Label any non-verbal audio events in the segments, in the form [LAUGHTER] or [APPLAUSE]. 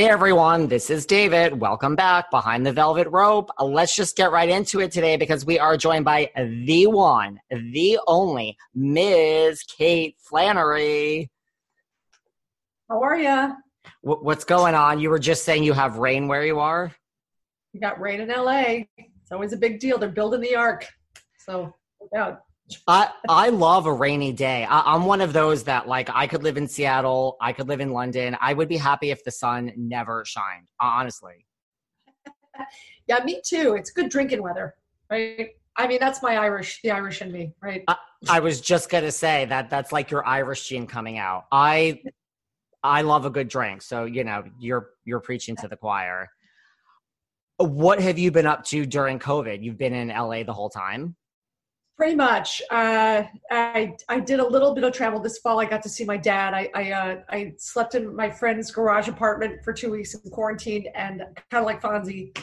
Hey everyone, this is David. Welcome back behind the velvet rope. Let's just get right into it today because we are joined by the one, the only Ms. Kate Flannery. How are you? Wh- What's going on? You were just saying you have rain where you are? We got rain in LA. It's always a big deal. They're building the ark. So, yeah. I I love a rainy day. I, I'm one of those that like I could live in Seattle, I could live in London. I would be happy if the sun never shined. Honestly, [LAUGHS] Yeah, me too. It's good drinking weather, right? I mean, that's my Irish, the Irish in me, right? I, I was just gonna say that that's like your Irish gene coming out. I I love a good drink, so you know you're you're preaching to the choir. What have you been up to during COVID? You've been in LA the whole time. Pretty much. Uh, I I did a little bit of travel this fall. I got to see my dad. I I, uh, I slept in my friend's garage apartment for two weeks in quarantine, and kind of like Fonzie,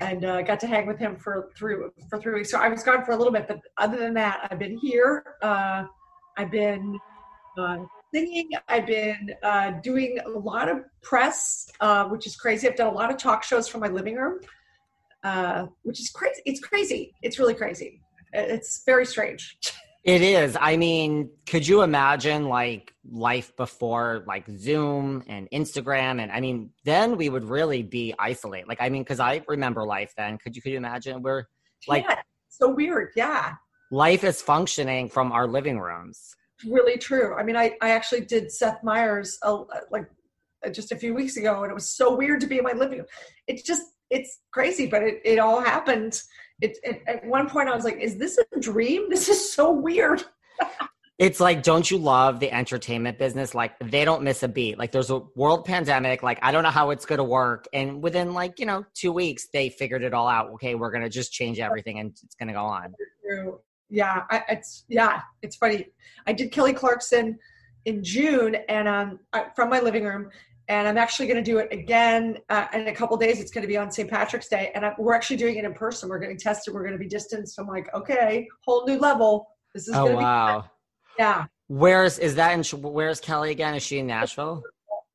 and uh, got to hang with him for three for three weeks. So I was gone for a little bit, but other than that, I've been here. Uh, I've been uh, singing. I've been uh, doing a lot of press, which is crazy. I've done a lot of talk shows from my living room, which is crazy. It's crazy. It's really crazy. It's very strange. It is. I mean, could you imagine like life before like Zoom and Instagram? And I mean, then we would really be isolated. Like, I mean, because I remember life then. Could you could you imagine we're like yeah, so weird. Yeah, life is functioning from our living rooms? really true. I mean, I I actually did Seth Meyers uh, like just a few weeks ago, and it was so weird to be in my living room. It's just it's crazy, but it it all happened. It, it at one point I was like, "Is this a dream? This is so weird." [LAUGHS] It's like, don't you love the entertainment business? Like, they don't miss a beat. Like, there's a world pandemic. Like, I don't know how it's going to work. And within, like, you know, two weeks, they figured it all out. Okay, we're going to just change everything and it's going to go on. Yeah, I, it's yeah, it's funny. I did Kelly Clarkson in June, and um, I, from my living room, and I'm actually going to do it again uh, in a couple days. It's going to be on St. Patrick's Day, and I, we're actually doing it in person. We're getting tested. We're going to be distanced. I'm like, okay, whole new level. This is Oh, wow. be yeah, Where's, is that in, where's Kelly again? Is she in Nashville?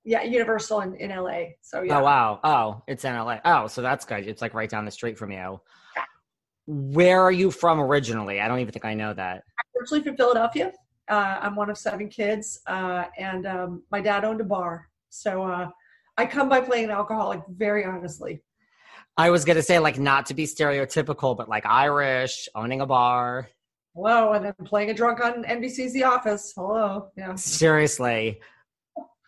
yeah, Universal in, in LA. So yeah, Oh, wow. Oh, it's in LA. Oh, so that's good. It's like right down the street from you. Where are you from originally? I don't even think I know that. I'm originally from Philadelphia. Uh, I'm one of seven kids, uh, and um, my dad owned a bar. So uh, I come by playing an alcoholic, very honestly. I was going to say, like, not to be stereotypical, but like Irish, owning a bar. Hello, and then playing a drunk on NBC's The Office. Hello, yeah. Seriously,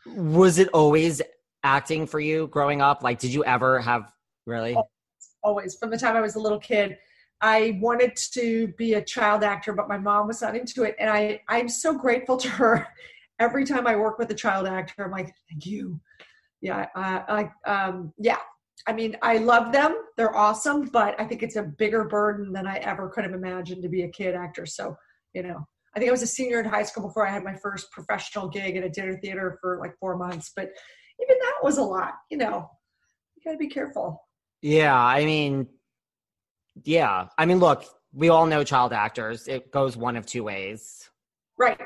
was it always acting for you growing up? Like, did you ever have really? Always, from the time I was a little kid. I wanted to be a child actor, but my mom was not into it. And I, I'm so grateful to her. Every time I work with a child actor, I'm like, thank you. Yeah, I, I um, yeah. I mean, I love them. They're awesome, but I think it's a bigger burden than I ever could have imagined to be a kid actor. So, you know, I think I was a senior in high school before I had my first professional gig at a dinner theater for like four months. But even that was a lot, you know, you got to be careful. Yeah. I mean, yeah. I mean, look, we all know child actors. It goes one of two ways. Right.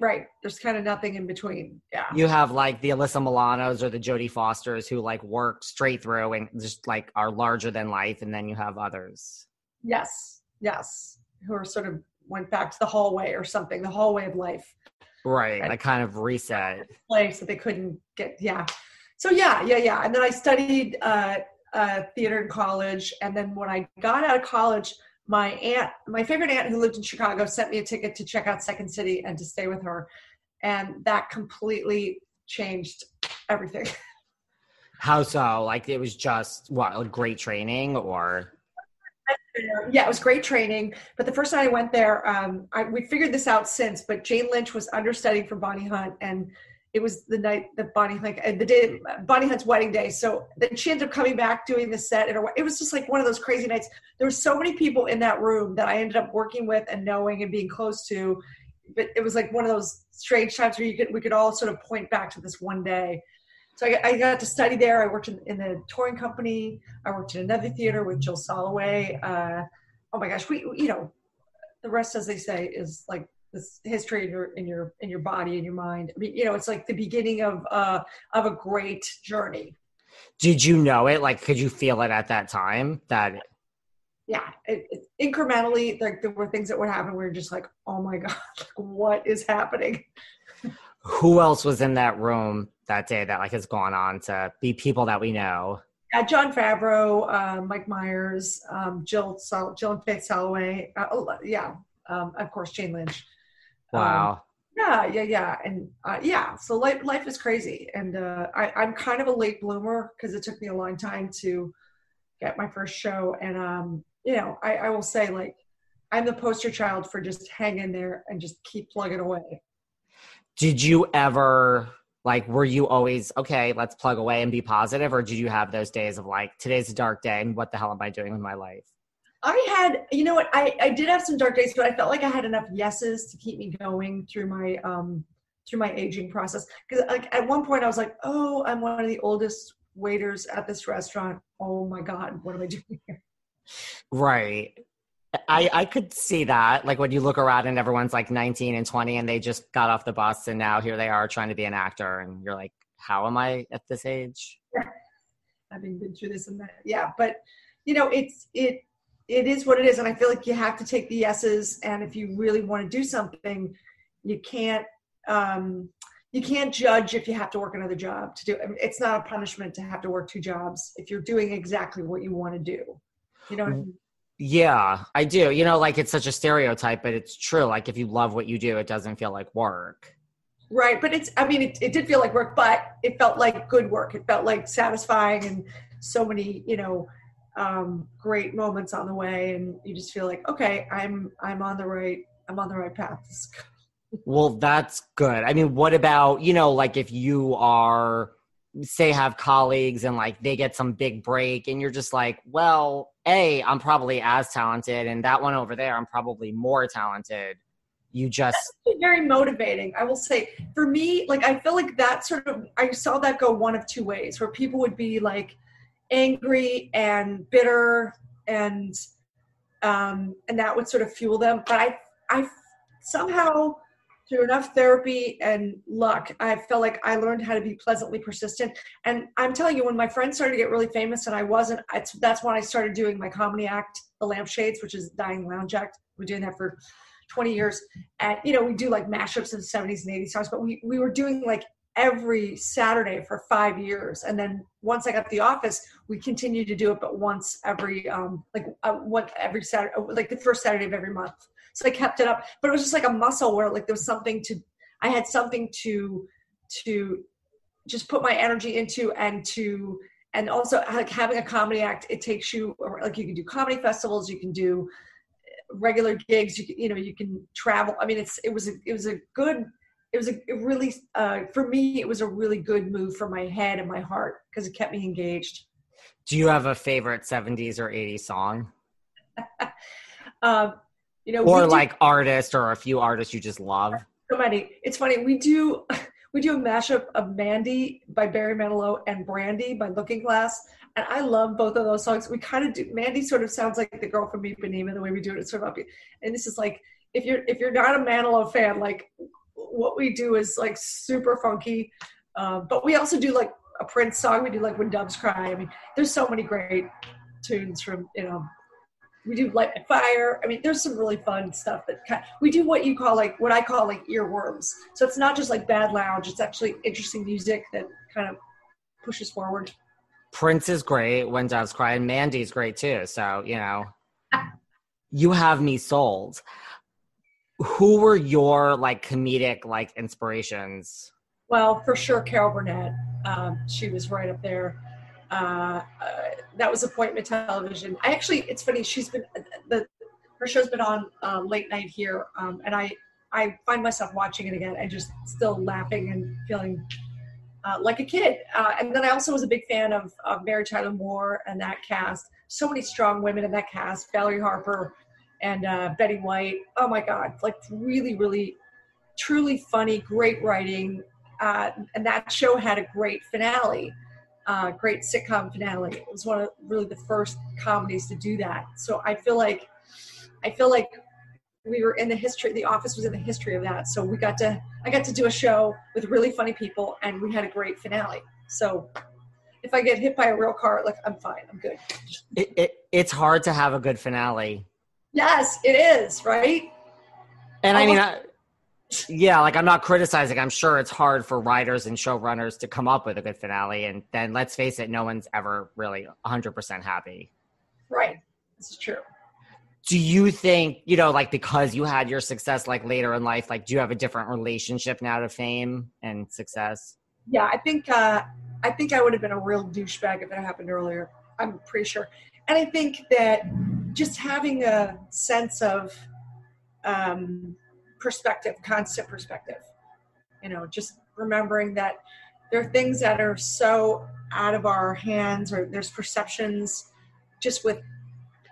Right. There's kind of nothing in between. Yeah. You have like the Alyssa Milanos or the Jodie Fosters who like work straight through and just like are larger than life. And then you have others. Yes. Yes. Who are sort of went back to the hallway or something, the hallway of life. Right. and Like kind of reset. Place that they couldn't get. Yeah. So yeah, yeah, yeah. And then I studied uh, uh, theater in college. And then when I got out of college, my aunt, my favorite aunt who lived in Chicago, sent me a ticket to check out Second City and to stay with her. And that completely changed everything. [LAUGHS] How so? Like it was just what, like great training or? Yeah, it was great training. But the first night I went there, um, I, we figured this out since, but Jane Lynch was understudying for Bonnie Hunt. And it was the night that Bonnie like the day Bonnie Hunt's wedding day. So then she ended up coming back doing the set, and it was just like one of those crazy nights. There were so many people in that room that I ended up working with and knowing and being close to. But it was like one of those strange times where you could we could all sort of point back to this one day. So I, I got to study there. I worked in, in, the touring company. I worked in another theater with Jill Soloway. Uh, oh my gosh, we you know the rest, as they say, is like this history in your in your in your body and your mind. I mean, you know, it's like the beginning of uh of a great journey. Did you know it? Like, could you feel it at that time? That yeah, it, it, incrementally, like there were things that would happen. We were just like, oh my god, [LAUGHS] what is happening? [LAUGHS] Who else was in that room that day that like has gone on to be people that we know? Uh, Jon Favreau, uh, Mike Myers, um, Jill, Sol- Jill and Faith Soloway. Uh, oh, yeah, um, of course, Jane Lynch. Um, wow. Um, yeah, yeah, yeah, and uh, yeah. So life life is crazy, and uh, I, I'm kind of a late bloomer because it took me a long time to get my first show, and um, you know, I, I will say like I'm the poster child for just hang in there and just keep plugging away. Did you ever like were you always okay let's plug away and be positive or did you have those days of like today's a dark day and what the hell am i doing with my life I had, you know what, I, I did have some dark days, but I felt like I had enough yeses to keep me going through my um through my aging process. Because like at one point I was like, oh, I'm one of the oldest waiters at this restaurant. Oh my God, what am I doing here? Right. I, I could see that. Like when you look around and everyone's like 19 and 20 and they just got off the bus and now here they are trying to be an actor and you're like, how am I at this age? Yeah. [LAUGHS] Having been through this and that. Yeah. But you know, it's it it is what it is. And i feel like you have to take the yeses. And if you really want to do something you can't um, you can't judge if you have to work another job to do I mean, it's not a punishment to have to work two jobs if you're doing exactly what you want to do. You know I mean? yeah i do. You know like it's such a stereotype but it's true. Like if you love what you do it doesn't feel like work. Right but it's i mean it, it did feel like work but it felt like good work. It felt like satisfying and so many you know um, great moments on the way, and you just feel like, okay, I'm I'm on the right I'm on the right path. [LAUGHS] well, that's good. I mean, what about you know, like if you are say have colleagues and like they get some big break and you're just like well a i'm probably as talented and that one over there i'm probably more talented you just very motivating i will say for me like i feel like that sort of i saw that go one of two ways where people would be like angry and bitter and um, and that would sort of fuel them. But I I somehow through enough therapy and luck, I felt like I learned how to be pleasantly persistent. And I'm telling you, when my friends started to get really famous and I wasn't, that's when I started doing my comedy act, The Lampshades, which is Dying Lounge Act. We're doing that for 20 years. And, you know, we do like mashups of the 70s and 80s songs, but we, we were doing like every Saturday for five years. And then once I got the office, we continued to do it, but once every, um, like uh, what every Saturday, uh, like the first Saturday of every month. So I kept it up, but it was just like a muscle where like there was something to, I had something to, to just put my energy into and to, and also like having a comedy act, it takes you, like you can do comedy festivals, you can do regular gigs, you you know, you can travel. I mean, it's, it was, a, it was a good, it was a it really, uh, for me, it was a really good move for my head and my heart because it kept me engaged. Do you have a favorite 70s or 80s song? [LAUGHS] um, you know, or like do, artist or a few artists you just love. So many. It's funny. We do [LAUGHS] we do a mashup of Mandy by Barry Manilow and Brandy by Looking Glass, and I love both of those songs. We kind of do. Mandy sort of sounds like the girl from Ipanema the way we do it. It's sort of up, and this is like if you're if you're not a Manilow fan, like what we do is like super funky. Uh, but we also do like a Prince song. We do like When Doves Cry. I mean, there's so many great tunes from you know we do light my fire. I mean, there's some really fun stuff that kind of, we do what you call like what I call like earworms. So it's not just like bad lounge. It's actually interesting music that kind of pushes forward. Prince is great. When Doves Cry, and Mandy's great too. So you know, [LAUGHS] you have me sold. Who were your like comedic like inspirations? Well, for sure, Carol Burnett. Um, she was right up there. Uh, uh, that was appointment television. I actually, it's funny. She's been the her show's been on um, late night here, um, and I I find myself watching it again and just still laughing and feeling uh, like a kid. Uh, and then I also was a big fan of, of Mary Tyler Moore and that cast. So many strong women in that cast: Valerie Harper and uh, Betty White. Oh my God! Like really, really, truly funny, great writing, uh, and that show had a great finale uh, great sitcom finale. It was one of really the first comedies to do that. So I feel like I feel like we were in the history. The Office was in the history of that. So we got to I got to do a show with really funny people, and we had a great finale. So if I get hit by a real car, like I'm fine. I'm good. It, it it's hard to have a good finale. Yes, it is. Right. And I mean, I, yeah, like I'm not criticizing. I'm sure it's hard for writers and showrunners to come up with a good finale. And then let's face it, no one's ever really 100% happy. Right. This is true. Do you think, you know, like because you had your success like later in life, like do you have a different relationship now to fame and success? Yeah, I think uh I think I would have been a real douchebag if it happened earlier. I'm pretty sure. And I think that just having a sense of um perspective, constant perspective. You know, just remembering that there are things that are so out of our hands, or there's perceptions just with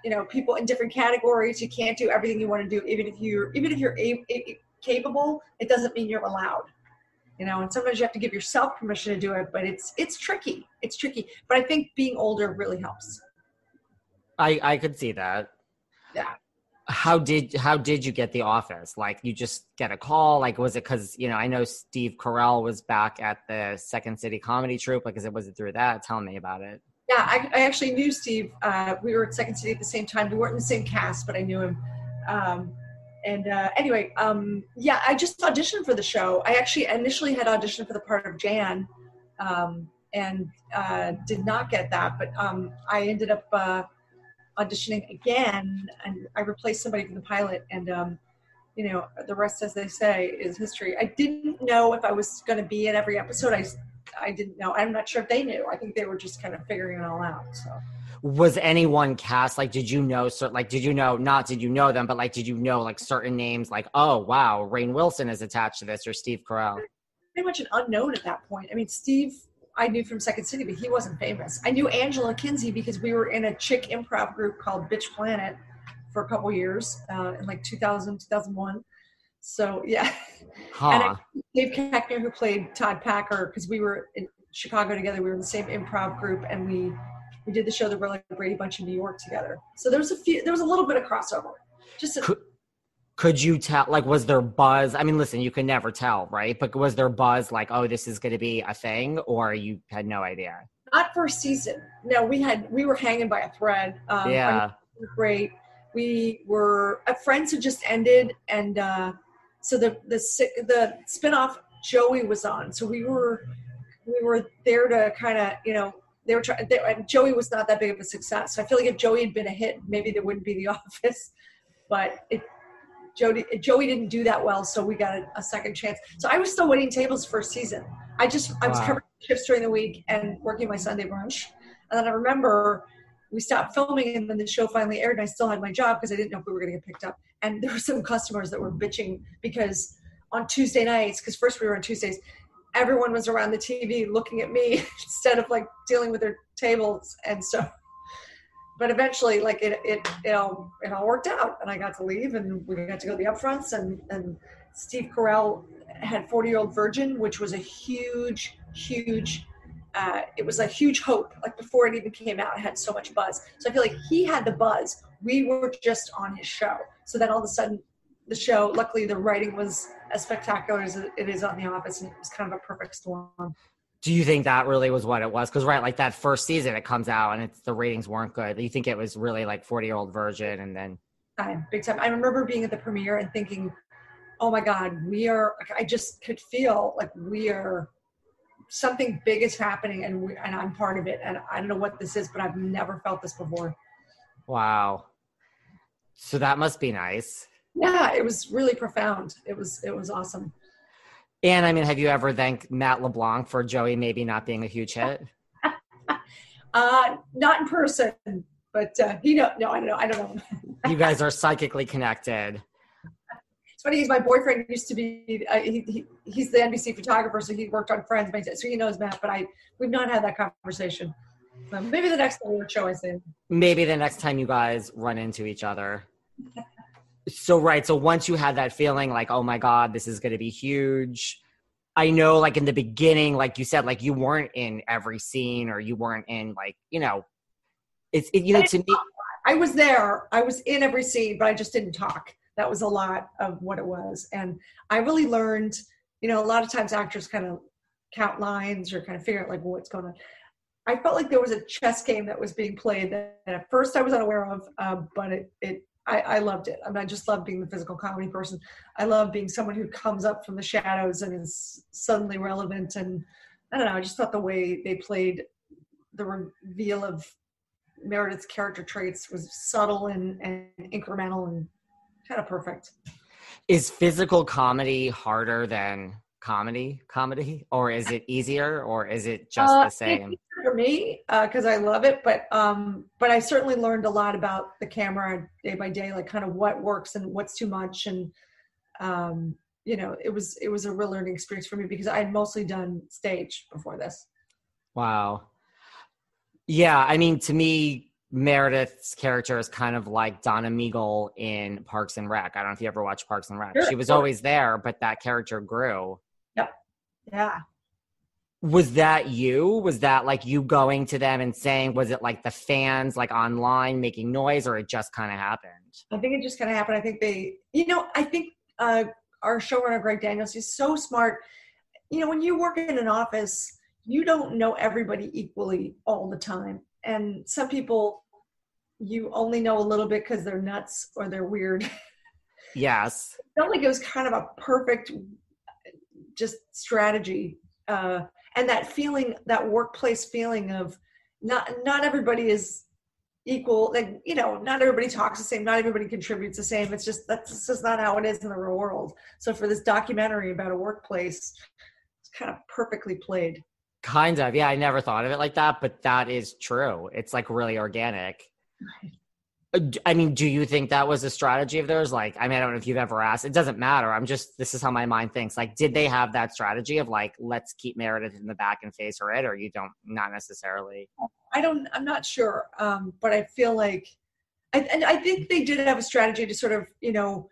you know people in different categories. You can't do everything you want to do, even if you're even if you're a, a, capable. It doesn't mean you're allowed. You know, and sometimes you have to give yourself permission to do it, but it's it's tricky. It's tricky. But I think being older really helps. I I could see that. Yeah. How did how did you get the office? Like you just get a call? Like was it because you know i know steve carell was back at the second city comedy troupe. Like is it was it through that? Tell me about it. Yeah i, I actually knew steve uh, we were at second city at the same time. We weren't in the same cast but i knew him. Um, and uh, anyway um, yeah i just auditioned for the show. I actually initially had auditioned for the part of jan um, and uh, did not get that but um, i ended up uh, auditioning again, and I replaced somebody from the pilot, and um, you know, the rest, as they say, is history. I didn't know if I was going to be in every episode. I, I didn't know. I'm not sure if they knew. I think they were just kind of figuring it all out. So. Was anyone cast? Like, did you know? Certain, like, did you know? Not did you know them, but like, did you know like certain names? Like, oh wow, Rainn Wilson is attached to this, or Steve Carell. Pretty much an unknown at that point. I mean, Steve I knew from Second City, but he wasn't famous. I knew Angela Kinsey because we were in a chick improv group called Bitch Planet for a couple years uh, in like 2000, 2001. So yeah. Huh. And I, Dave Koechner, who played Todd Packer, because we were in Chicago together, we were in the same improv group, and we we did the show The Real Live Brady Bunch in New York together. So there was a few, there was a little bit of crossover. Just a, could, could you tell like was there buzz? I mean listen you can never tell right? But was there buzz like oh this is going to be a thing or you had no idea? Not first season. No we had we were hanging by a thread um, yeah. Great. We were uh, friends had just ended and uh so the the the spin-off joey was on. So we were we were there to kind of you know they were trying and joey was not that big of a success. So i feel like if joey had been a hit maybe there wouldn't be the office. But it Jody, Joey didn't do that well, so we got a, a, second chance. So I was still waiting tables first season. I just I was wow. covering shifts during the week and working my Sunday brunch, and then I remember we stopped filming and then the show finally aired and I still had my job because I didn't know if we were going to get picked up. And there were some customers that were bitching because on Tuesday nights, because first we were on Tuesdays, everyone was around the TV looking at me [LAUGHS] instead of like dealing with their tables. And so, but eventually like it, it, it all, it all worked out and I got to leave and we got to go to the upfronts and, and Steve Carell had 40 year old virgin, which was a huge, huge uh, it was a huge hope. Like before it even came out, it had so much buzz. So I feel like he had the buzz. We were just on his show. So then all of a sudden, the show. Luckily, the writing was as spectacular as it is on The Office, and it was kind of a perfect storm. Do you think that really was what it was? Because right, like that first season, it comes out and it's the ratings weren't good. Do you think it was really like forty year old virgin, and then time, big time. I remember being at the premiere and thinking, "Oh my God, we are!" I just could feel like we are something big is happening and we, and I'm part of it and I don't know what this is but I've never felt this before. Wow. So that must be nice. Yeah, it was really profound. It was it was awesome. And I mean, have you ever thanked Matt LeBlanc for Joey maybe not being a huge hit? [LAUGHS] uh not in person, but uh he know no, I don't know. I don't know. you guys are psychically connected it's funny. He's my boyfriend. Used to be. Uh, he, he, he's the NBC photographer, so he worked on Friends. So he knows Matt, but I we've not had that conversation. Maybe the next award show I see. Maybe the next time you guys run into each other. [LAUGHS] so right. So once you had that feeling, like, oh my god, this is going to be huge. I know, like in the beginning, like you said, like you weren't in every scene, or you weren't in like you know, it's it, you know to me. I was there. I was in every scene, but I just didn't talk that was a lot of what it was and i really learned you know a lot of times actors kind of count lines or kind of figure out like what's going on i felt like there was a chess game that was being played that at first i was unaware of um, but it, it I, I, loved it. I, mean, I just love being the physical comedy person. I love being someone who comes up from the shadows and is suddenly relevant. And I don't know, I just thought the way they played the reveal of Meredith's character traits was subtle and, and incremental and kind of perfect. Is physical comedy harder than comedy comedy or is it easier or is it just uh, the same for me because uh, i love it but um but i certainly learned a lot about the camera day by day like kind of what works and what's too much and um you know it was it was a real learning experience for me because i had mostly done stage before this wow yeah i mean to me Meredith's character is kind of like Donna Meagle in Parks and Rec. I don't know if you ever watched Parks and Rec. Sure, she was always there, but that character grew. Yep. Yeah. Was that you? Was that like you going to them and saying, was it like the fans like online making noise or it just kind of happened? I think it just kind of happened. I think they, you know, I think uh, our showrunner, Greg Daniels, he's so smart. You know, when you work in an office, you don't know everybody equally all the time and some people you only know a little bit because they're nuts or they're weird. [LAUGHS] Yes. I felt like it was kind of a perfect just strategy. Uh, and that feeling, that workplace feeling of not not everybody is equal. Like, you know, not everybody talks the same, not everybody contributes the same. It's just that's just not how it is in the real world. So for this documentary about a workplace, it's kind of perfectly played. Kind of. Yeah, I never thought of it like that, but that is true. It's like really organic. Uh, I mean, do you think that was a strategy of theirs? Like, I mean, I don't know if you've ever asked. It doesn't matter. I'm just, this is how my mind thinks. Like, did they have that strategy of like, let's keep Meredith in the back and face her it, or you don't, not necessarily? I don't, I'm not sure. Um, but I feel like, I, and I think they did have a strategy to sort of, you know,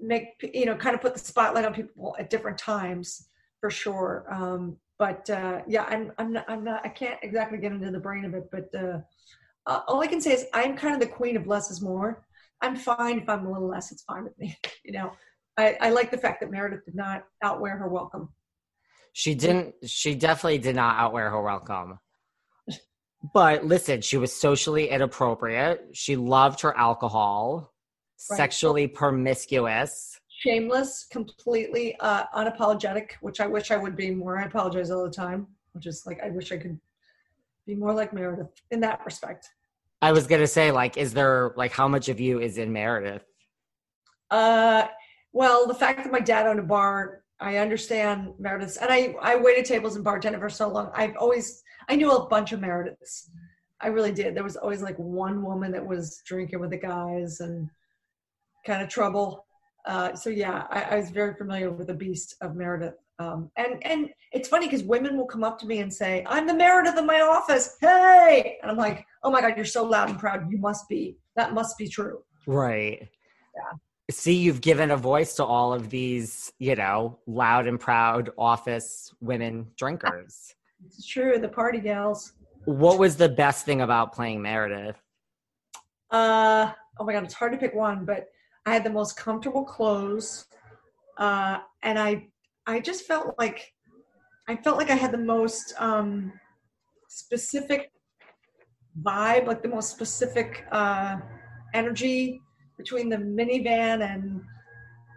make, you know, kind of put the spotlight on people at different times for sure. Um, but uh, yeah, I'm I'm not I'm not I can't exactly get into the brain of it, but uh, uh, all I can say is I'm kind of the queen of less is more. I'm fine if I'm a little less. It's fine with me. [LAUGHS] You know, I, I like the fact that Meredith did not outwear her welcome. She didn't. She definitely did not outwear her welcome. But listen, she was socially inappropriate. She loved her alcohol, right. sexually promiscuous shameless, completely uh, unapologetic, which I wish I would be more. I apologize all the time, which is like I wish I could be more like Meredith in that respect. I was gonna say, like, is there like how much of you is in Meredith? Uh, well, the fact that my dad owned a bar, I understand Meredith's, and I I waited tables and bartended for so long. I've always I knew a bunch of Merediths. I really did. There was always like one woman that was drinking with the guys and kind of trouble. Uh, so yeah, I, I, was very familiar with the beast of Meredith. Um, and and it's funny because women will come up to me and say, "I'm the Meredith of my office." Hey, and I'm like, "Oh my god, you're so loud and proud. You must be. That must be true." Right. Yeah. See, you've given a voice to all of these, you know, loud and proud office women drinkers. It's true. The party gals. What was the best thing about playing Meredith? Uh, oh my god, it's hard to pick one, but I had the most comfortable clothes, uh, and I I just felt like I felt like I had the most um, specific vibe, like the most specific uh, energy between the minivan and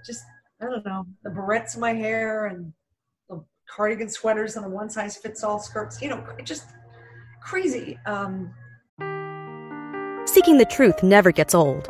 just I don't know the barrettes in my hair and the cardigan sweaters and the one size fits all skirts. You know, just crazy. Um, Seeking the truth never gets old.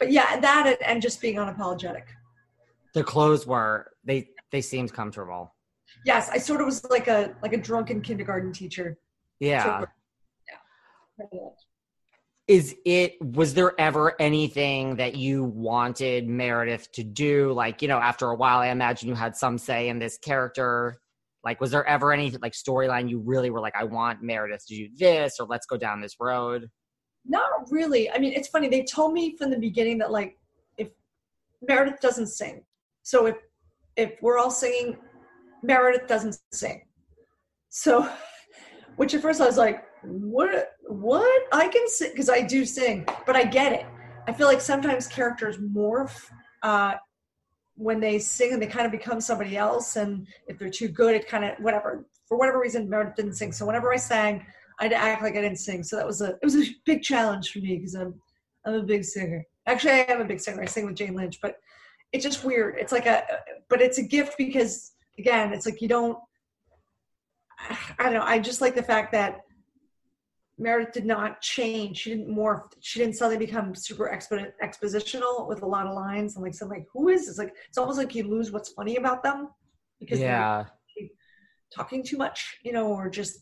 but yeah, that and just being unapologetic. The clothes were they they seemed comfortable. Yes, I sort of was like a like a drunken kindergarten teacher. Yeah. Yeah. Is it was there ever anything that you wanted Meredith to do? Like, you know, after a while I imagine you had some say in this character. Like, was there ever any like storyline you really were like, I want Meredith to do this or let's go down this road? Not really. I mean, it's funny. They told me from the beginning that like if Meredith doesn't sing, so if if we're all singing, Meredith doesn't sing. So, [LAUGHS] which at first I was like, what? What? I can sing because I do sing, but I get it. I feel like sometimes characters morph uh, when they sing and they kind of become somebody else. And if they're too good, it kind of whatever. For whatever reason, Meredith didn't sing. So whenever I sang, I'd act like I didn't sing. So that was a it was a big challenge for me because I'm I'm a big singer. Actually, I am a big singer. I sing with Jane Lynch, but it's just weird. It's like a, but it's a gift because again, it's like you don't. I don't know. I just like the fact that Meredith did not change. She didn't morph. She didn't suddenly become super expo- expositional with a lot of lines. And like, so I'm like, who is this? Like, it's almost like you lose what's funny about them because yeah, talking too much, you know, or just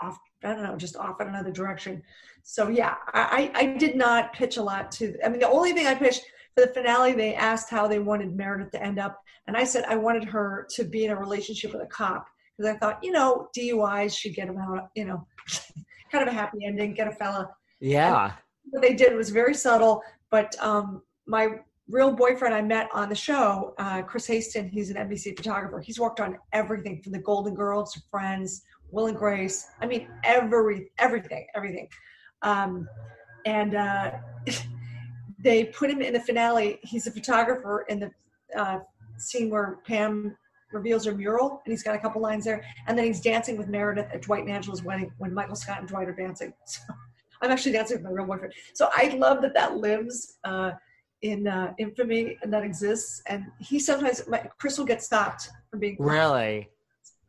off. I don't know, just off in another direction. So yeah, I, I did not pitch a lot to. I mean, the only thing I pitched for the finale, they asked how they wanted Meredith to end up, and I said I wanted her to be in a relationship with a cop because I thought, you know, DUIs should get them out, you know. [LAUGHS] kind of a happy ending, get a fella. Yeah. And what they did was very subtle, but um, my real boyfriend I met on the show, uh, Chris Haston, he's an NBC photographer. He's worked on everything from the Golden Girls to Friends, Will and Grace. I mean, every everything, everything. Um, and uh, [LAUGHS] they put him in the finale. He's a photographer in the uh, scene where Pam reveals her mural, and he's got a couple lines there. And then he's dancing with Meredith at Dwight and Angela's wedding when Michael Scott and Dwight are dancing. [LAUGHS] So I'm actually dancing with my real boyfriend. So I love that that lives uh, in uh, infamy and that exists. And he sometimes, my, Chris will get stopped from being really.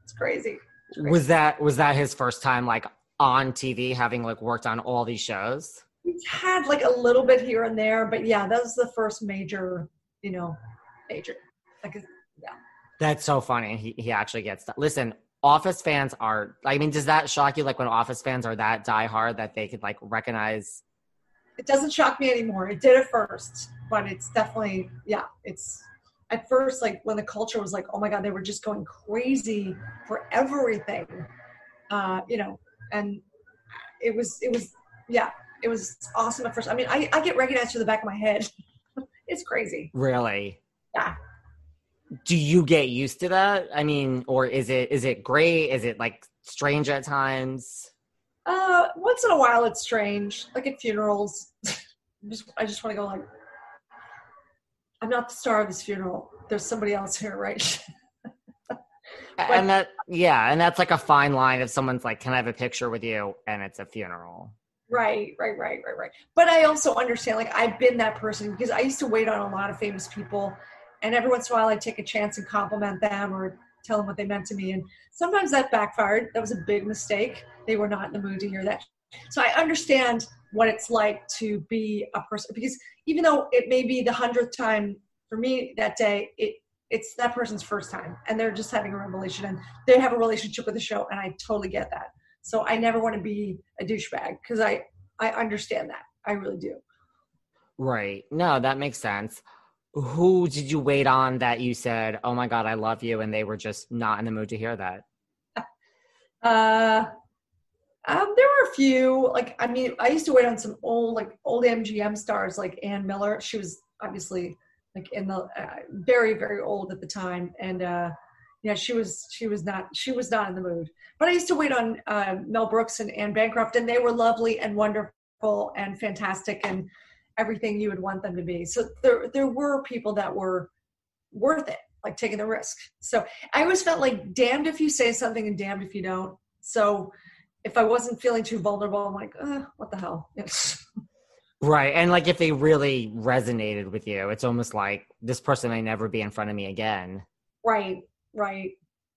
It's crazy. Was that was that his first time like on TV, having like worked on all these shows? He's had like a little bit here and there, but yeah, that was the first major, you know, major. Like, yeah. That's so funny. He he actually gets that. Listen, Office fans are. I mean, does that shock you? Like when Office fans are that diehard that they could like recognize. It doesn't shock me anymore. It did at first, but it's definitely yeah. It's at first like when the culture was like, oh my god, they were just going crazy for everything, uh, you know, and it was it was yeah, it was awesome at first. I mean, I I get recognized to the back of my head. [LAUGHS] it's crazy. Really. Yeah do you get used to that i mean or is it is it great is it like strange at times uh once in a while it's strange like at funerals just, [LAUGHS] i just want to go like i'm not the star of this funeral there's somebody else here right [LAUGHS] but, and that yeah and that's like a fine line if someone's like can i have a picture with you and it's a funeral right right right right right but i also understand like i've been that person because i used to wait on a lot of famous people and every once in a while I'd take a chance and compliment them or tell them what they meant to me. And sometimes that backfired. That was a big mistake. They were not in the mood to hear that. So I understand what it's like to be a person because even though it may be the hundredth time for me that day, it it's that person's first time and they're just having a revelation and they have a relationship with the show and I totally get that. So I never want to be a douchebag because I I understand that. I really do. Right. No, that makes sense who did you wait on that you said, "Oh my God, I love you," and they were just not in the mood to hear that? [LAUGHS] Uh, um, there were a few. Like, I mean, I used to wait on some old, like old MGM stars, like Ann Miller. She was obviously like in the uh, very, very old at the time, and uh, yeah, she was she was not she was not in the mood. But I used to wait on uh, Mel Brooks and Anne Bancroft, and they were lovely and wonderful and fantastic and everything you would want them to be. So there there were people that were worth it, like taking the risk. So I always felt like damned if you say something and damned if you don't. So if I wasn't feeling too vulnerable, I'm like, uh, what the hell? [LAUGHS] right. And like if they really resonated with you, it's almost like this person may never be in front of me again. Right, right.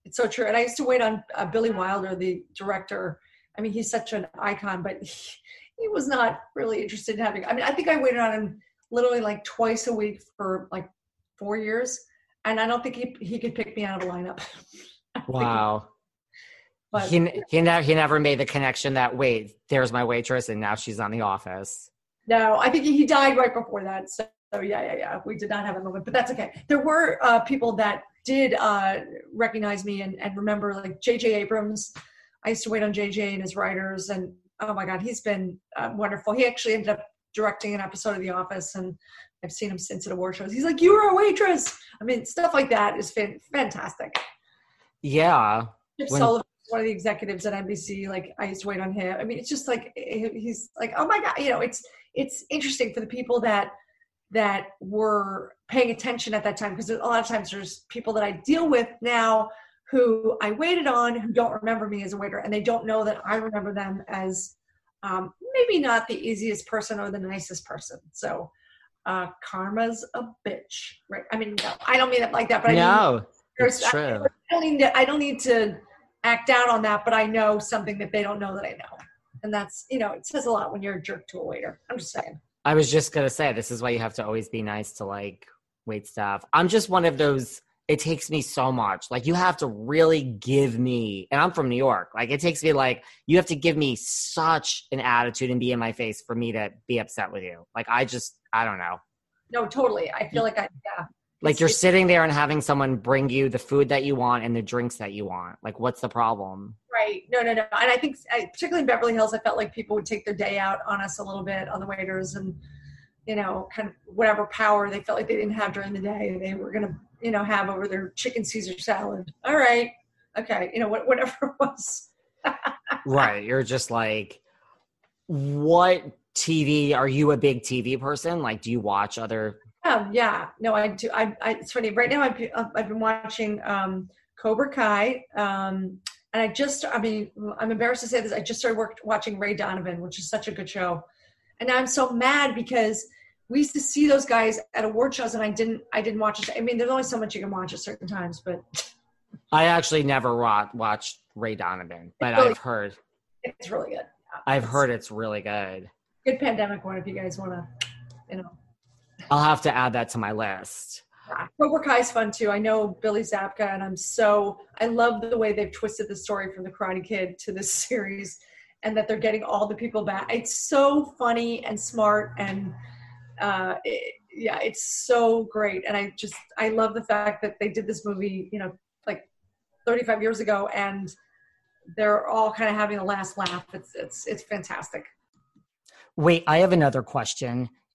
It's so true. And I used to wait on uh, Billy Wilder, the director. I mean, he's such an icon, but he, he was not really interested in having. I mean, I think I waited on him literally like twice a week for like four years, and I don't think he he could pick me out of a lineup. [LAUGHS] wow. But, he he never he never made the connection that wait there's my waitress and now she's on the office. No, I think he died right before that. So, so yeah, yeah, yeah. We did not have a moment, but that's okay. There were uh, people that did uh, recognize me and, and remember, like J.J. Abrams. I used to wait on J.J. and his writers, and oh my god, he's been uh, wonderful. He actually ended up directing an episode of The Office, and I've seen him since at award shows. He's like, "You were a waitress." I mean, stuff like that is fan- fantastic. Yeah. When- Sullivan one of the executives at NBC. Like I used to wait on him. I mean, it's just like he's like, oh my god, you know, it's it's interesting for the people that that were paying attention at that time because a lot of times there's people that I deal with now who I waited on who don't remember me as a waiter and they don't know that I remember them as um, maybe not the easiest person or the nicest person. So uh, karma's a bitch, right? I mean, no, I don't mean it like that, but I no, mean, it's true. I, I don't to. I don't need to act out on that, but I know something that they don't know that I know, and that's you know, it says a lot when you're a jerk to a waiter. I'm just saying. I was just gonna say this is why you have to always be nice to like wait staff. I'm just one of those it takes me so much. Like you have to really give me, and I'm from New York. Like it takes me like you have to give me such an attitude and be in my face for me to be upset with you. Like I just, I don't know. No, totally. I feel mm. like I, yeah. Like you're sitting there and having someone bring you the food that you want and the drinks that you want. Like what's the problem? Right. No, no, no. And I think, particularly in Beverly Hills, I felt like people would take their day out on us a little bit on the waiters and you know, kind of whatever power they felt like they didn't have during the day, they were going to, you know, have over their chicken Caesar salad. All right. Okay. You know, whatever it was. right. You're just like, what TV? Are you a big TV person? Like, do you watch other? Um, yeah. No, I do. I, I it's funny. Right now, I've, I've been watching um, Cobra Kai. Um, and I just, I mean, I'm embarrassed to say this. I just started work, watching Ray Donovan, which is such a good show. And I'm so mad because we used to see those guys at award shows and I didn't I didn't watch it. I mean, there's only so much you can watch at certain times, but I actually never watched Ray Donovan, but really, I've heard it's really good. I've heard it's really good. Good pandemic one if you guys want to, you know. I'll have to add that to my list. Cobra is fun too. I know Billy Zabka, and I'm so I love the way they've twisted the story from the Karate Kid to this [LAUGHS] series, and that they're getting all the people back. It's so funny and smart and uh, it, yeah, it's so great. And I just, I love the fact that they did this movie, you know, like 35 years ago and they're all kind of having a last laugh. It's, it's, it's fantastic. Wait, I have another question.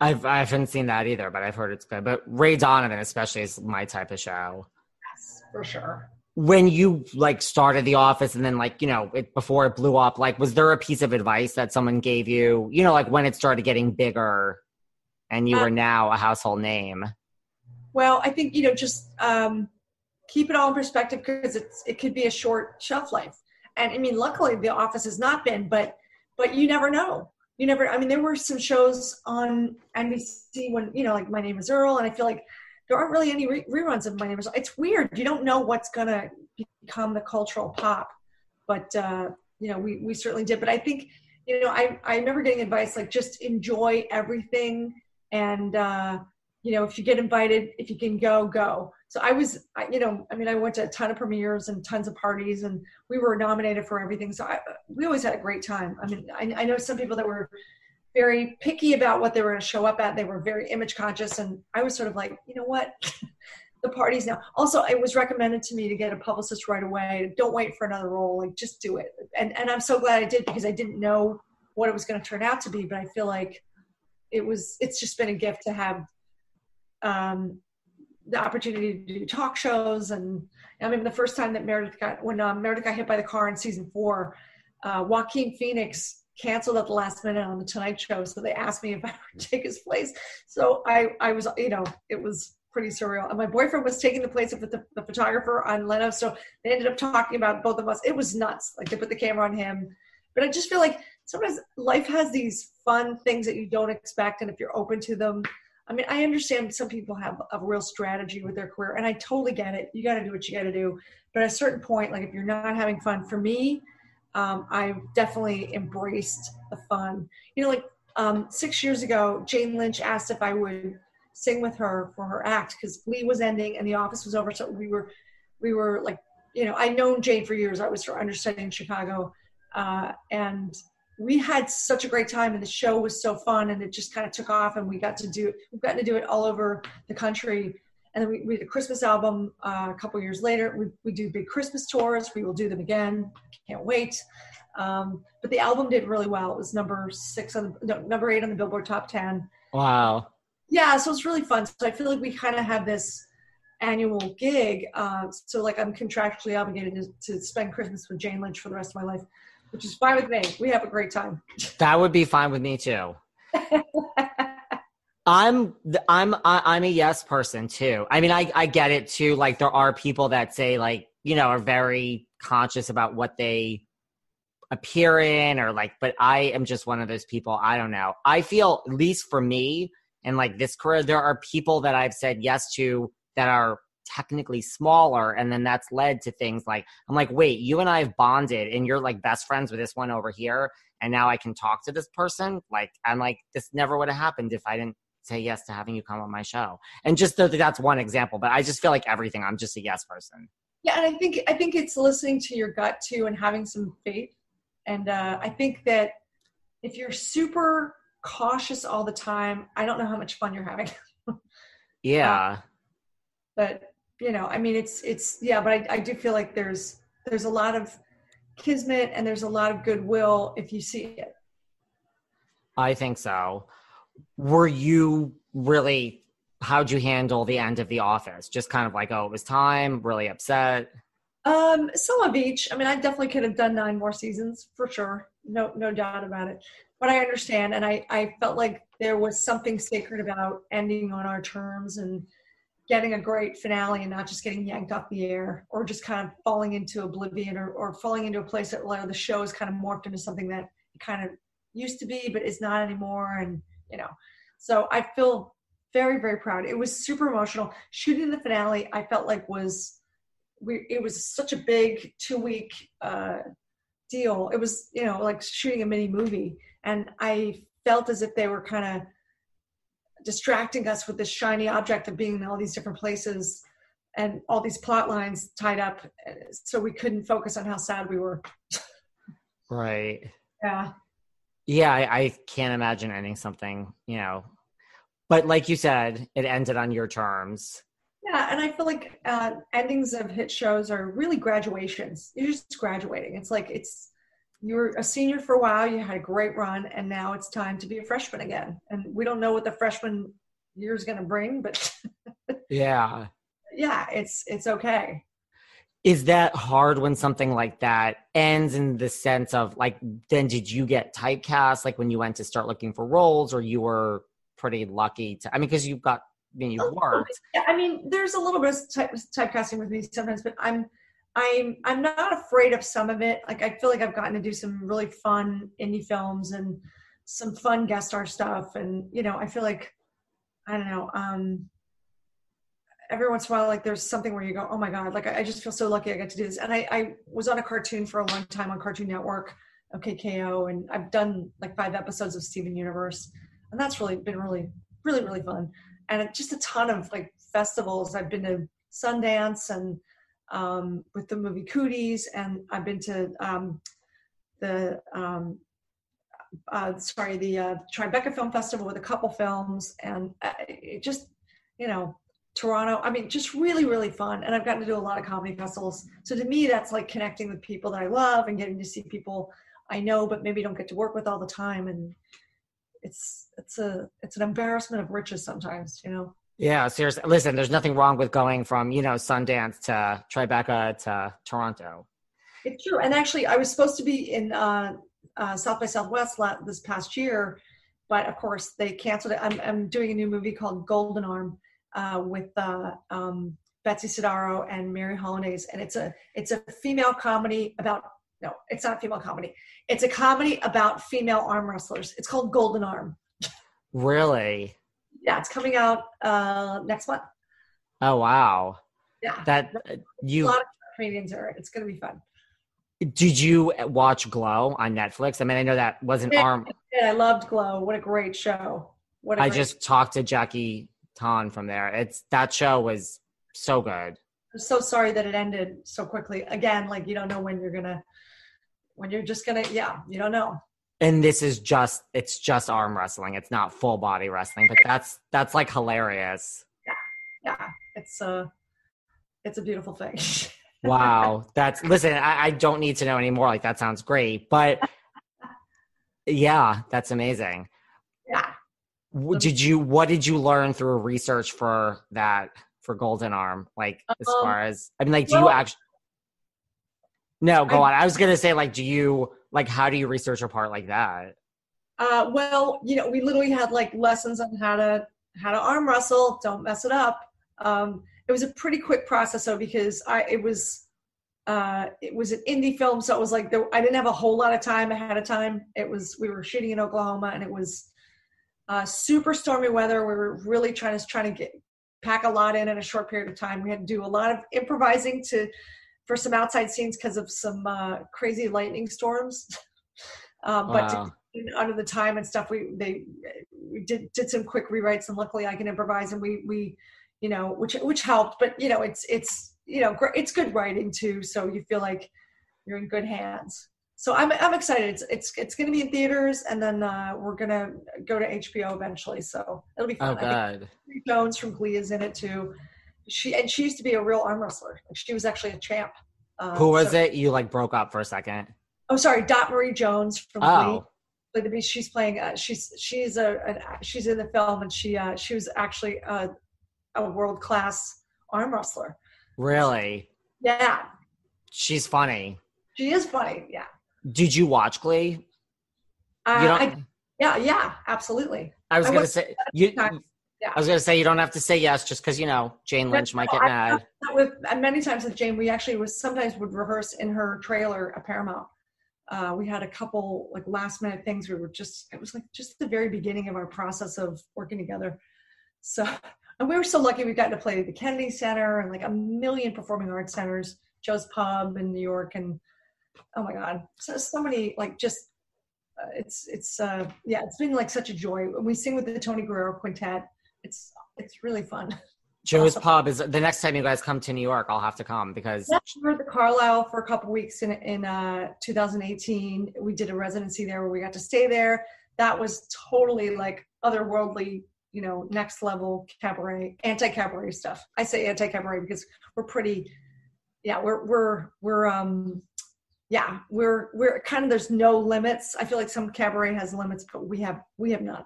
I've I haven't seen that either, but I've heard it's good. But Ray Donovan, especially, is my type of show. Yes, for sure. When you like started the office and then like you know it before it blew up, like was there a piece of advice that someone gave you? You know, like when it started getting bigger, and you um, were now a household name. Well, I think you know just um, keep it all in perspective because it's it could be a short shelf life, and I mean, luckily the office has not been, but but you never know you never i mean there were some shows on nbc when you know like my name is earl and i feel like there aren't really any re- reruns of My Name Is. It's weird. You don't know what's gonna become the cultural pop, but uh, you know, we we certainly did. But I think you know, I I remember getting advice like just enjoy everything, and uh, you know, if you get invited, if you can go, go. So I was, you know, I mean, I went to a ton of premieres and tons of parties, and we were nominated for everything. So I, we always had a great time. I mean, I, I know some people that were very picky about what they were going to show up at. They were very image conscious, and I was sort of like, you know what, [LAUGHS] the parties now. Also, it was recommended to me to get a publicist right away. Don't wait for another role. Like, just do it. And and I'm so glad I did because I didn't know what it was going to turn out to be, but I feel like it was. It's just been a gift to have um, the opportunity to do talk shows. And I mean, the first time that Meredith got, when um, Meredith got hit by the car in season four, uh, Joaquin Phoenix canceled at the last minute on the Tonight Show. So they asked me if I would take his place. So I, I was, you know, it was pretty surreal. And my boyfriend was taking the place of the, the photographer on Leno. So they ended up talking about both of us. It was nuts. Like they put the camera on him. But I just feel like sometimes life has these fun things that you don't expect. And if you're open to them, I mean, I understand some people have a real strategy with their career, and I totally get it. You got to do what you got to do. But at a certain point, like if you're not having fun, for me, um, I definitely embraced the fun. You know, like um, six years ago, Jane Lynch asked if I would sing with her for her act because Glee was ending and The Office was over. So we were, we were like, you know, I'd known Jane for years. I was her understudy in Chicago, uh, and we had such a great time and the show was so fun and it just kind of took off and we got to do we've gotten to do it all over the country. And then we, we did a christmas album uh, a couple years later. We, we do big christmas tours. We will do them again. Can't wait. Um, but the album did really well. It was number six on the no, number eight on the billboard top 10 wow. Yeah so it's really fun. So i feel like we kind of have this annual gig uh, so like i'm contractually obligated to, to spend christmas with jane lynch for the rest of my life which is fine with me. We have a great time. That would be fine with me too. [LAUGHS] I'm I'm I'm a yes person too. I mean, I I get it too. Like there are people that say like you know are very conscious about what they appear in or like, but I am just one of those people. I don't know. I feel at least for me and like this career, there are people that I've said yes to that are technically smaller and then that's led to things like i'm like wait you and i have bonded and you're like best friends with this one over here and now i can talk to this person? Like i'm like this never would have happened if i didn't say yes to having you come on my show. And just th- that's one example but i just feel like everything i'm just a yes person. Yeah and i think i think it's listening to your gut too and having some faith and uh, i think that if you're super cautious all the time i don't know how much fun you're having. [LAUGHS] Yeah. Uh, but you know, I mean, it's it's yeah, but I, I do feel like there's there's a lot of kismet and there's a lot of goodwill if you see it. I think so. Were you really? How'd you handle the end of the office? Just kind of like, oh, it was time. Really upset. Um, some of each. I mean, I definitely could have done nine more seasons for sure. No, no doubt about it. But I understand, and I I felt like there was something sacred about ending on our terms and getting a great finale and not just getting yanked off the air or just kind of falling into oblivion or, or falling into a place that where the show is kind of morphed into something that kind of used to be but is not anymore. And you know so i feel very very proud. It was super emotional. Shooting the finale i felt like was we it was such a big two week uh deal. It was you know like shooting a mini movie. And i felt as if they were kind of distracting us with this shiny object of being in all these different places and all these plot lines tied up so we couldn't focus on how sad we were. Right. Yeah. Yeah I, I, can't imagine ending something you know. But like you said it ended on your terms. Yeah and i feel like uh, endings of hit shows are really graduations. You're just graduating. It's like it's you're a senior for a while, you had a great run, and now it's time to be a freshman again. And we don't know what the freshman year is going to bring, but [LAUGHS] yeah, yeah, it's it's okay. Is that hard when something like that ends in the sense of like, then did you get typecast like when you went to start looking for roles, or you were pretty lucky to? I mean, because you got, I mean, you oh, oh, worked. Yeah, I mean, there's a little bit of type, typecasting with me sometimes, but I'm I'm I'm not afraid of some of it. Like I feel like I've gotten to do some really fun indie films and some fun guest star stuff, and you know I feel like I don't know. Um, every once in a while, like there's something where you go, oh my god, like I, I just feel so lucky I got to do this. And I, I was on a cartoon for a long time on Cartoon Network, OKKO, and I've done like five episodes of Steven Universe, and that's really been really, really, really fun. And just a ton of like festivals. I've been to Sundance and um, with the movie Cooties, and I've been to um, the um, uh, sorry the uh, Tribeca Film Festival with a couple films, and uh, it just you know Toronto. I mean, just really really fun. And I've gotten to do a lot of comedy festivals. So to me, that's like connecting with people that I love and getting to see people I know, but maybe don't get to work with all the time. And it's it's a it's an embarrassment of riches sometimes, you know. Yeah, seriously. Listen, there's nothing wrong with going from you know Sundance to Tribeca to Toronto. It's true, and actually, I was supposed to be in uh, uh, South by Southwest this past year, but of course they canceled it. I'm, I'm doing a new movie called Golden Arm uh, with uh, um, Betsy Sodaro and Mary Hollandaise, and it's a it's a female comedy about no, it's not a female comedy. It's a comedy about female arm wrestlers. It's called Golden Arm. [LAUGHS] Really? Yeah, it's coming out uh, next month. Oh wow! Yeah, that uh, you. A lot of Canadians are. It's going to be fun. Did you watch Glow on Netflix? I mean, I know that wasn't yeah, arm. I loved Glow. What a great show! What I great just talked to Jackie Tohn from there. It's that show was so good. I'm so sorry that it ended so quickly. Again, like you don't know when you're gonna, when you're just gonna, yeah, you don't know. And this is just it's just arm wrestling. It's not full body wrestling, but that's that's like hilarious. Yeah, yeah, it's a it's a beautiful thing. [LAUGHS] wow, that's listen. I, I don't need to know anymore. Like that sounds great, but [LAUGHS] yeah, that's amazing. Yeah. Did you? What did you learn through research for that for Golden Arm? Like as um, far as I mean, like, do you actually? No, go on. I was gonna say, like, do you like how do you research a part like that? Uh, well, you know, we literally had like lessons on how to how to arm wrestle. Don't mess it up. Um, it was a pretty quick process though because I it was uh, it was an indie film, so it was like there, I didn't have a whole lot of time ahead of time. It was we were shooting in Oklahoma, and it was uh, super stormy weather. We were really trying to trying to get pack a lot in in a short period of time. We had to do a lot of improvising to for some outside scenes because of some uh, crazy lightning storms. [LAUGHS] um, but wow. to, under the time and stuff, we they we did did some quick rewrites, and luckily I can improvise, and we we you know which which helped. But you know it's it's you know it's good writing too, so you feel like you're in good hands. So I'm I'm excited. It's it's it's going to be in theaters, and then uh, we're going to go to HBO eventually. So it'll be fun. Oh God! Jones from Glee is in it too she and she used to be a real arm wrestler. Like she was actually a champ. Um, Who was so, it? You like broke up for a second. Oh, sorry, Dot Marie Jones from oh. Glee. She's playing. Uh, she's she's a, a, she's in the film, and she uh, she was actually a, a world class arm wrestler. Really? Yeah. She's funny. She is funny. Yeah. Did you watch Glee? Uh, I, yeah, yeah, absolutely. I was I gonna say you. Yeah. I was going to say you don't have to say yes just because you know Jane Lynch might get mad. With many times with Jane, we actually was sometimes would rehearse in her trailer at Paramount. Uh, we had a couple like last minute things. We were just it was like just the very beginning of our process of working together. So and we were so lucky we got to play the Kennedy Center and like a million performing arts centers, Joe's Pub in New York, and oh my God, so so many like just uh, it's it's uh yeah it's been like such a joy. We sing with the Tony Guerrero Quintet it's it's really fun. [LAUGHS] Joe's awesome. Pub is the next time you guys come to New York. I'll have to come because yeah, we were at the Carlyle for a couple weeks in in uh, 2018. We did a residency there where we got to stay there. That was totally like otherworldly, you know, next level cabaret, anti cabaret stuff. I say anti cabaret because we're pretty, yeah, we're we're we're um, yeah, we're we're kind of there's no limits. I feel like some cabaret has limits, but we have we have none.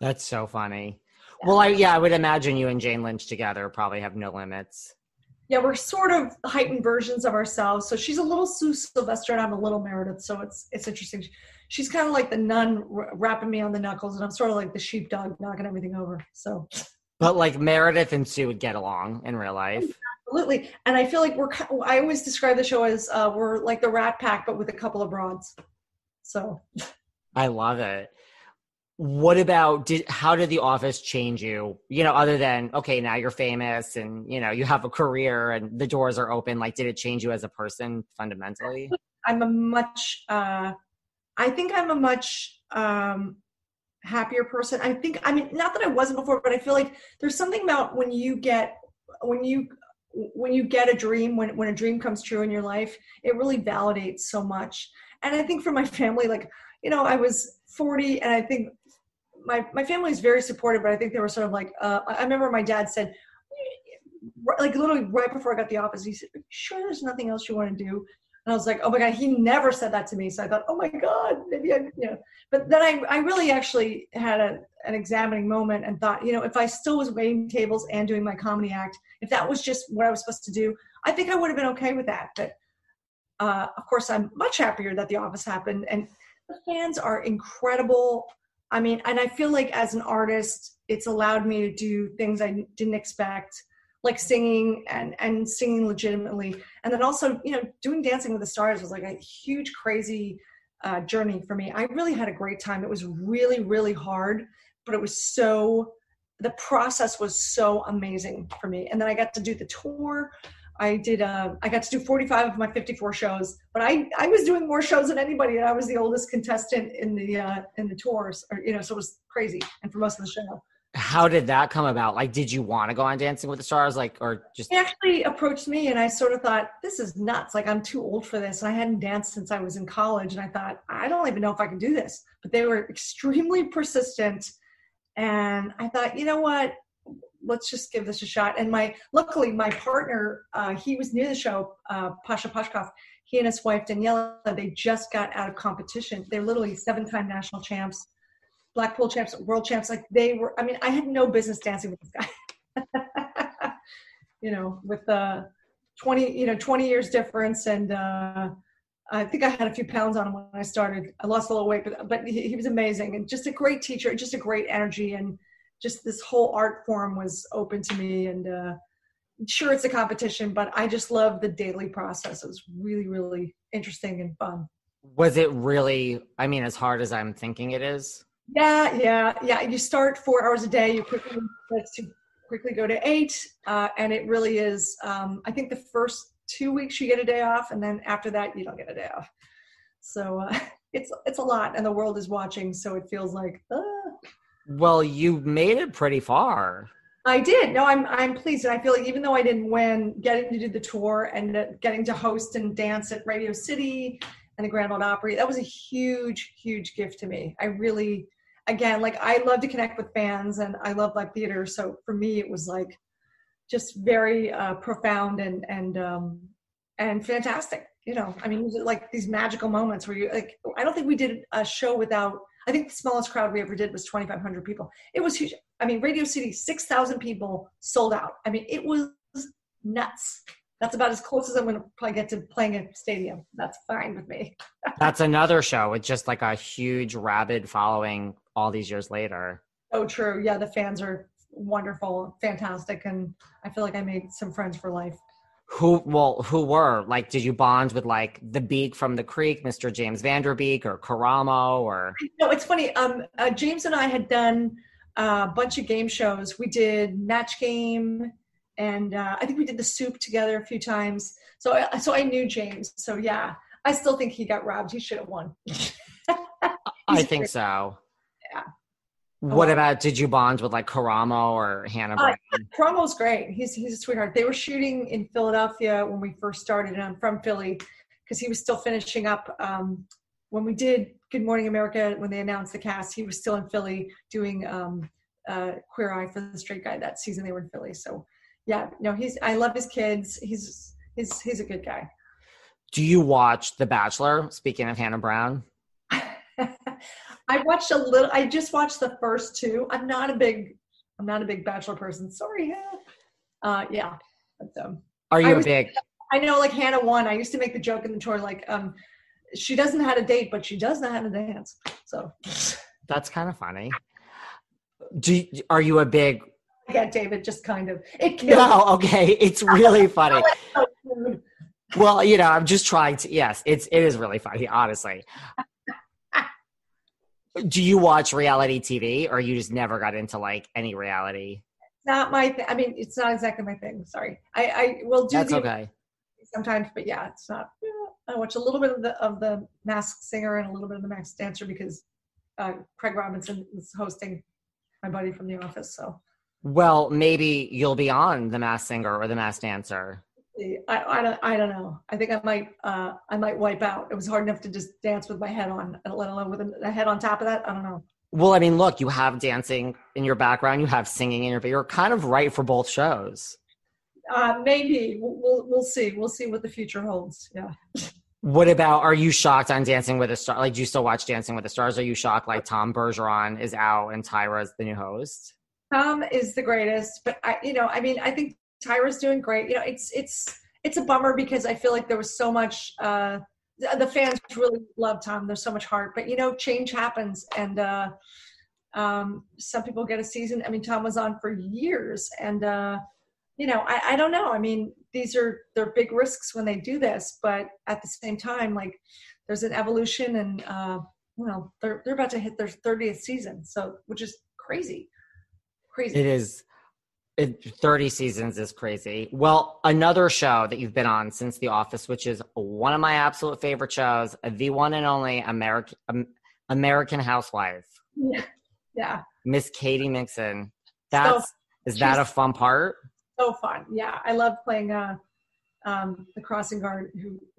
That's so funny. Well, I, yeah, I would imagine you and Jane Lynch together probably have no limits. Yeah, we're sort of heightened versions of ourselves. So she's a little Sue Sylvester, and I'm a little Meredith. So it's it's interesting. She's kind of like the nun wrapping me on the knuckles, and I'm sort of like the sheepdog knocking everything over. So, but like Meredith and Sue would get along in real life. Absolutely, and I feel like we're. I always describe the show as uh, we're like the Rat Pack, but with a couple of broads. So, I love it. What about did how did the office change you? You know other than okay now you're famous and you know you have a career and the doors are open like did it change you as a person fundamentally? I'm a much uh i think i'm a much um happier person. I think i mean not that i wasn't before but i feel like there's something about when you get when you when you get a dream when when a dream comes true in your life it really validates so much. And i think for my family like you know i was 40 and i think my my family is very supportive, but I think they were sort of like uh, I remember my dad said like literally right before I got the office, he said, "Sure, there's nothing else you want to do." And I was like, "Oh my god!" He never said that to me, so I thought, "Oh my god, maybe I," you know. But then I I really actually had a an examining moment and thought, you know, if I still was waiting tables and doing my comedy act, if that was just what I was supposed to do, I think I would have been okay with that. But uh, of course, I'm much happier that the office happened, and the fans are incredible. I mean, and I feel like as an artist, it's allowed me to do things I didn't expect, like singing and and singing legitimately, and then also, you know, doing Dancing with the Stars was like a huge, crazy uh, journey for me. I really had a great time. It was really, really hard, but it was so. The process was so amazing for me, and then I got to do the tour. I did. Uh, I got to do 45 of my 54 shows, but I I was doing more shows than anybody, and I was the oldest contestant in the uh, in the tours, or you know, so it was crazy, and for most of the show. How did that come about? Like, did you want to go on Dancing with the Stars, like, or just? He actually approached me, and I sort of thought, "This is nuts! Like, I'm too old for this." And I hadn't danced since I was in college, and I thought, "I don't even know if I can do this." But they were extremely persistent, and I thought, you know what? Let's just give this a shot. And my luckily my partner, uh, he was near the show, uh, Pasha Pashkov. He and his wife Daniela, they just got out of competition. They're literally seven-time national champs, Blackpool champs, world champs. Like they were. I mean, I had no business dancing with this guy. [LAUGHS] you know, with the uh, twenty, you know, twenty years difference, and uh, I think I had a few pounds on him when I started. I lost a little weight, but but he, he was amazing and just a great teacher, just a great energy and just this whole art form was open to me and uh, sure it's a competition but i just love the daily process. It was really really interesting and fun. Was it really i mean as hard as i'm thinking it is? Yeah yeah yeah. You start four hours a day you quickly to quickly go to eight uh, and it really is um, i think the first two weeks you get a day off and then after that you don't get a day off. So uh, [LAUGHS] it's it's a lot and the world is watching so it feels like uh, well, you made it pretty far. I did. No, I'm I'm pleased, and I feel like even though I didn't win, getting to do the tour and getting to host and dance at Radio City and the Grand Ole Opry, that was a huge, huge gift to me. I really, again, like I love to connect with fans, and I love live theater. So for me, it was like just very uh, profound and and um, and fantastic. You know, I mean, like these magical moments where you like. I don't think we did a show without I think the smallest crowd we ever did was 2,500 people. It was huge. I mean, Radio City, 6,000 people sold out. I mean, it was nuts. That's about as close as I'm going to probably get to playing a stadium. That's fine with me. [LAUGHS] That's another show with just like a huge, rabid following all these years later. Oh, true. Yeah, the fans are wonderful, fantastic. And I feel like I made some friends for life who well who were like did you bond with like the beak from the creek mr james Van Der Beek or karamo or? No it's funny um uh, james and i had done a bunch of game shows. We did match game and uh, i think we did the soup together a few times. So I, so i knew james. So yeah i still think he got robbed. He should have won. [LAUGHS] I think great. so what about did you bond with like Karamo or Hannah Brown? Uh, Karamo's great. He's he's a sweetheart. They were shooting in Philadelphia when we first started, and I'm from Philly because he was still finishing up. Um, when we did Good Morning America, when they announced the cast, he was still in Philly doing um, uh, Queer Eye for the Straight Guy that season. They were in Philly, so yeah, no, he's. I love his kids. He's he's he's a good guy. Do you watch The Bachelor? Speaking of Hannah Brown. [LAUGHS] I watched a little. I just watched the first two. I'm not a big. I'm not a big Bachelor person. Sorry, Hannah. Uh, yeah. But, um, Are you was, a big? I know, like Hannah won. I used to make the joke in the tour, like, um, she doesn't know how to date, but she does know how to dance. So that's kind of funny. Do you, are you a big? Yeah, David, just kind of. It kills. No, [LAUGHS] okay, it's really [LAUGHS] funny. well, you know, I'm just trying to. Yes, it's it is really funny, honestly. Do you watch reality TV, or you just never got into like any reality? Not my. Th- I mean, it's not exactly my thing. Sorry. I I will do. That's the, okay. Sometimes, but yeah, it's not. I watch a little bit of the of the Masked Singer and a little bit of the Masked Dancer because uh, Craig Robinson is hosting my buddy from The Office. So Well, maybe you'll be on The Masked Singer or The Masked Dancer. I, I don't I don't know. I think I might uh, I might wipe out. It was hard enough to just dance with my head on, let alone with a head on top of that. I don't know. Well, I mean, look, you have dancing in your background, you have singing in your, but you're kind of right for both shows. Uh, maybe we'll, we'll we'll see. We'll see what the future holds. Yeah. [LAUGHS] What about? Are you shocked on Dancing with the Stars? Like, do you still watch Dancing with the Stars? Are you shocked like Tom Bergeron is out and Tyra's the new host? Tom is the greatest, but I, you know, I mean, I think Tyra's doing great. You know, it's it's it's a bummer because I feel like there was so much. Uh, the fans really love Tom. There's so much heart, but you know, change happens, and uh, um, some people get a season. I mean, Tom was on for years, and uh, you know, I, I don't know. I mean, these are they're big risks when they do this, but at the same time, like there's an evolution, and uh, you know, they're they're about to hit their 30th season, so which is crazy, crazy. It is. It, 30 seasons is crazy. Well, another show that you've been on since The Office, which is one of my absolute favorite shows, the one and only American um, American Housewife. Yeah, yeah. Miss Katy Mixon. That's so, is that a fun part? So fun. Yeah, I love playing uh, um, the crossing guard who [LAUGHS]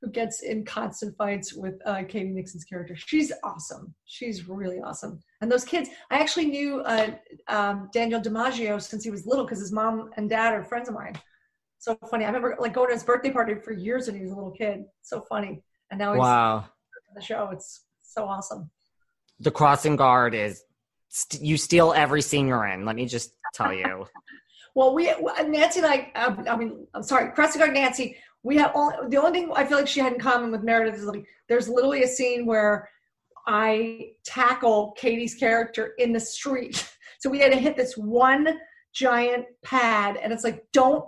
who gets in constant fights with uh, Katy Mixon's character. She's awesome. She's really awesome. And those kids, I actually knew uh, um, Daniel DiMaggio since he was little because his mom and dad are friends of mine. So funny. I remember like going to his birthday party for years when he was a little kid. So funny. And now he's wow. the show. It's so awesome. The crossing guard is st- you steal every scene you're in. Let me just tell you. [LAUGHS] well, we Nancy and I. Um, I mean, I'm sorry, crossing guard Nancy we have only the only thing I feel like she had in common with Meredith is like there's literally a scene where I tackle Katy's character in the street. [LAUGHS] So we had to hit this one giant pad, and it's like don't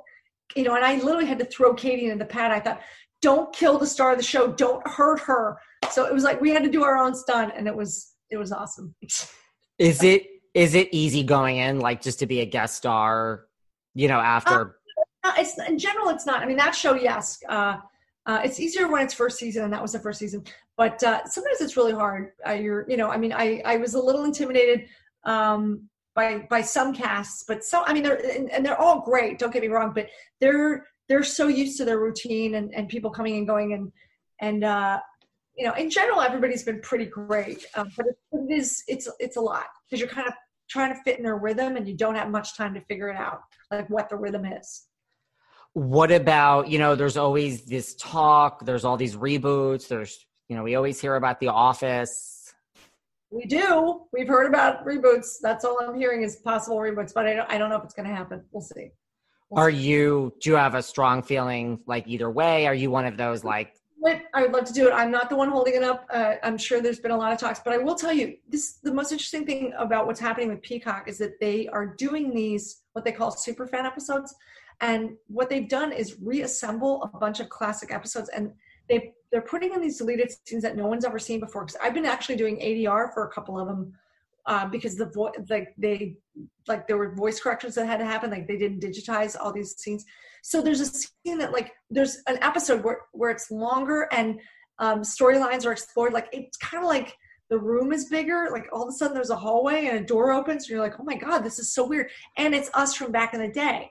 you know? And I literally had to throw Katie into the pad. I thought, don't kill the star of the show, don't hurt her. So it was like we had to do our own stunt, and it was it was awesome. is it is it easy going in like just to be a guest star? You know, after. Um, it's in general it's not. I mean that show yes uh, uh, it's easier when it's first season and that was the first season. But uh, sometimes it's really hard. Uh, you're you know i mean i i was a little intimidated um, by by some casts but so i mean they're and, and, they're all great don't get me wrong but they're they're so used to their routine and, and people coming and going and and uh you know in general everybody's been pretty great um, but it, it is it's it's a lot because you're kind of trying to fit in their rhythm and you don't have much time to figure it out like what the rhythm is what about you know there's always this talk there's all these reboots there's you know we always hear about the office. We do. We've heard about reboots. That's all i'm hearing is possible reboots but i don't, I don't know if it's going to happen. We'll see. We'll are see. you do you have a strong feeling like either way? Are you one of those like I would love to do it. I'm not the one holding it up. Uh, I'm sure there's been a lot of talks, but I will tell you this: the most interesting thing about what's happening with Peacock is that they are doing these what they call super fan episodes, and what they've done is reassemble a bunch of classic episodes and they they're putting in these deleted scenes that no one's ever seen before. Because I've been actually doing ADR for a couple of them uh, because the voice like they like there were voice corrections that had to happen. Like they didn't digitize all these scenes. So there's a scene that like there's an episode where where it's longer and um, storylines are explored. Like it's kind of like the room is bigger. Like all of a sudden there's a hallway and a door opens. And you're like, oh my god, this is so weird. And it's us from back in the day.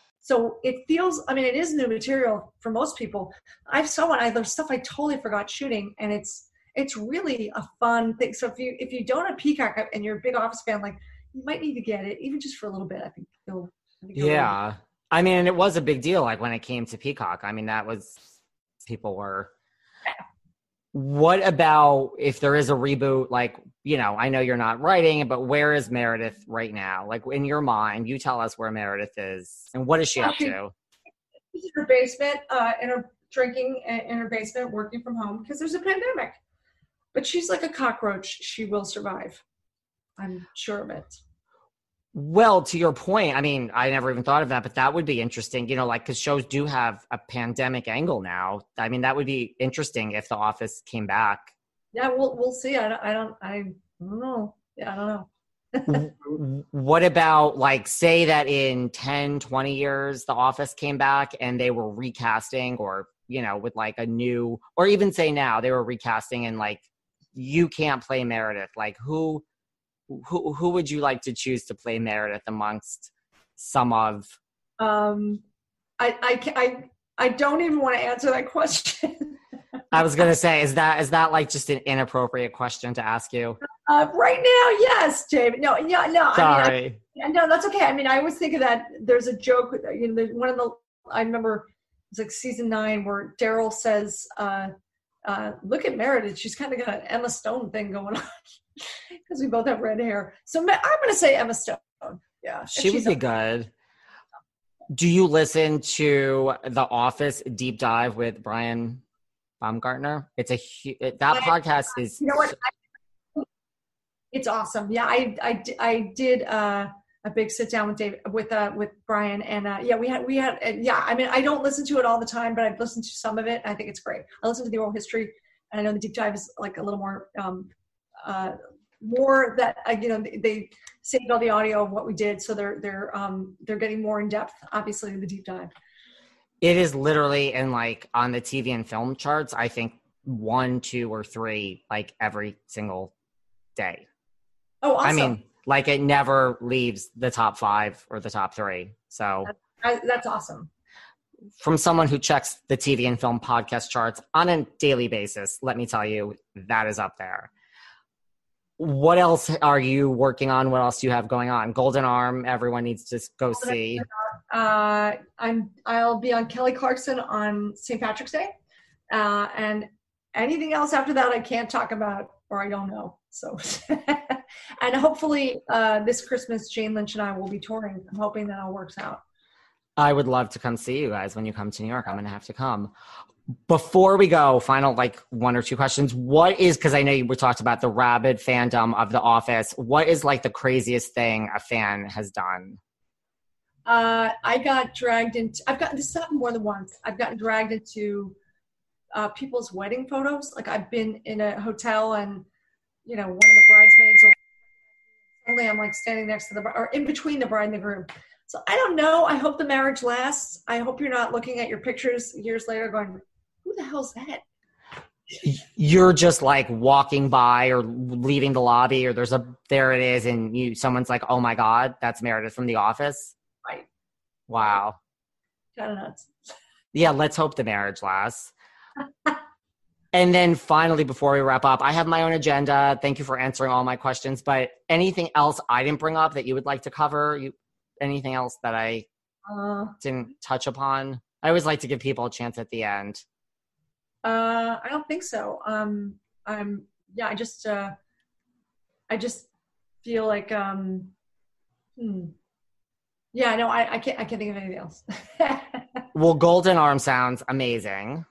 So it feels, I mean, it is new material for most people. I've saw one, I there's stuff I totally forgot shooting, and it's it's really a fun thing. So if you if you don't have Peacock and you're a big Office fan, like you might need to get it, even just for a little bit. I think you'll. I think you'll yeah, I mean, it was a big deal. Like when it came to Peacock, I mean, that was people were What about if there is a reboot? Like, you know, I know you're not writing, but where is Meredith right now? Like, in your mind, you tell us where Meredith is and what is she up to? She's in her basement, uh, in her drinking in her basement, working from home because there's a pandemic. But she's like a cockroach. She will survive. I'm sure of it. Well, to your point, I mean, I never even thought of that, but that would be interesting, you know, like because shows do have a pandemic angle now. I mean, that would be interesting if The Office came back. Yeah, we'll we'll see. I don't, I don't, I don't know. Yeah, I don't know. [LAUGHS] what about like say that in 10 20 years the office came back and they were recasting or you know with like a new or even say now they were recasting and like you can't play meredith like who who who would you like to choose to play Meredith amongst some of? Um, I I I I don't even want to answer that [LAUGHS] question. I was gonna say, is that is that like just an inappropriate question to ask you? Uh, right now, yes, David. No, yeah, no. Sorry. I mean, I, no, that's okay. I mean, I always think of that. There's a joke. You know, there's one of the. I remember it's like season nine where Daryl says, uh, uh, "Look at Meredith. She's kind of got an Emma Stone thing going on." [LAUGHS] because we both have red hair. So I'm going to say Emma Stone. Yeah, she would be good. Do you listen to The Office Deep Dive with Brian Baumgartner? It's a that I, podcast is. You know what? I, it's awesome. Yeah, I I, I did uh, a big sit down with David with uh, with Brian, and uh, yeah, we had we had uh, yeah. I mean, I don't listen to it all the time, but I've listened to some of it. I think it's great. I listen to the oral history, and I know the deep dive is like a little more um, uh, more that uh, you know they saved all the audio of what we did, so they're they're um, they're getting more in depth. Obviously, in the deep dive. It is literally in like on the TV and film charts. I think one, two, or three like every single day. Oh, awesome. I mean, like it never leaves the top five or the top three. So that's, that's awesome. From someone who checks the TV and film podcast charts on a daily basis, let me tell you, that is up there what else are you working on? What else do you have going on? Golden Arm, everyone needs to go see. Uh, I'm I'll be on Kelly Clarkson on St. Patrick's Day, uh, and anything else after that I can't talk about or I don't know. So, [LAUGHS] and hopefully uh, this Christmas Jane Lynch and I will be touring. I'm hoping that all works out. I would love to come see you guys when you come to New York. I'm going to have to come before we go, final like one or two questions. What is because I know you were talked about the rabid fandom of The Office. What is like the craziest thing a fan has done? Uh, I got dragged into. I've gotten this happened more than once. I've gotten dragged into uh, people's wedding photos. Like I've been in a hotel and you know one of the bridesmaids. Or suddenly I'm like standing next to the or in between the bride and the groom. So I don't know. I hope the marriage lasts. I hope you're not looking at your pictures years later going, who the hell's that? You're just like walking by or leaving the lobby, or there's a there it is, and you someone's like, "Oh my god, that's Meredith from The Office." Right. Wow. Kind of nuts. Yeah, let's hope the marriage lasts. [LAUGHS] and then finally, before we wrap up, I have my own agenda. Thank you for answering all my questions. But anything else I didn't bring up that you would like to cover? You anything else that I uh, didn't touch upon? I always like to give people a chance at the end. Uh, I don't think so. Um, I'm yeah. I just uh, I just feel like um, hmm. yeah. No, I, I can't. I can't think of anything else. [LAUGHS] well, Golden Arm sounds amazing.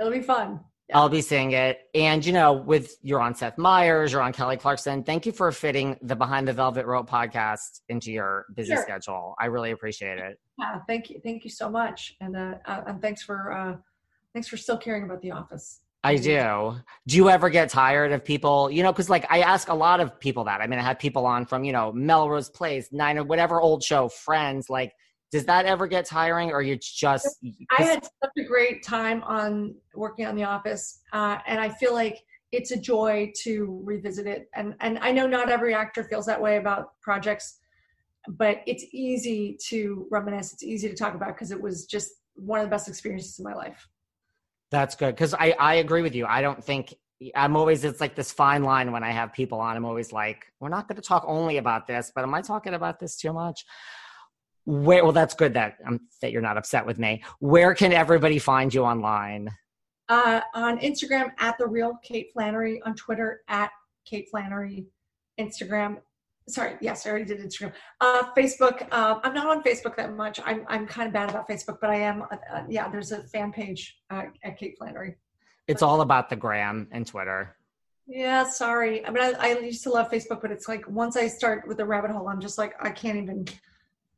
It'll be fun. Yeah. I'll be seeing it. And, you know, with you're on Seth Meyers, you're on Kelly Clarkson. Thank you for fitting the Behind the Velvet Rope podcast into your busy sure. schedule. I really appreciate it. Yeah, thank you. Thank you so much. And, uh, uh and thanks for, uh, Thanks for still caring about The Office. I do. Do you ever get tired of people, you know, because like I ask a lot of people that. I mean, I had people on from, you know, Melrose Place, Nine or whatever old show, Friends. Like, does that ever get tiring or you just. I had such a great time on working on The Office. Uh, and I feel like it's a joy to revisit it. And, and I know not every actor feels that way about projects, but it's easy to reminisce. It's easy to talk about because it was just one of the best experiences in my life. That's good because I I agree with you. I don't think I'm always it's like this fine line when I have people on. I'm always like, we're not going to talk only about this, but am I talking about this too much? Where well, that's good that um, that you're not upset with me. Where can everybody find you online? Uh, on Instagram at the real Kate Flannery, on Twitter at Kate Flannery, Instagram. Sorry, yes, I already did Instagram. Uh, Facebook. Uh, I'm not on Facebook that much. I'm I'm kind of bad about Facebook, but I am. Uh, uh, yeah, there's a fan page uh, at Kate Flannery. It's all about the gram and Twitter. Yeah, sorry. I mean, I, I used to love Facebook, but it's like once I start with the rabbit hole, I'm just like I can't even.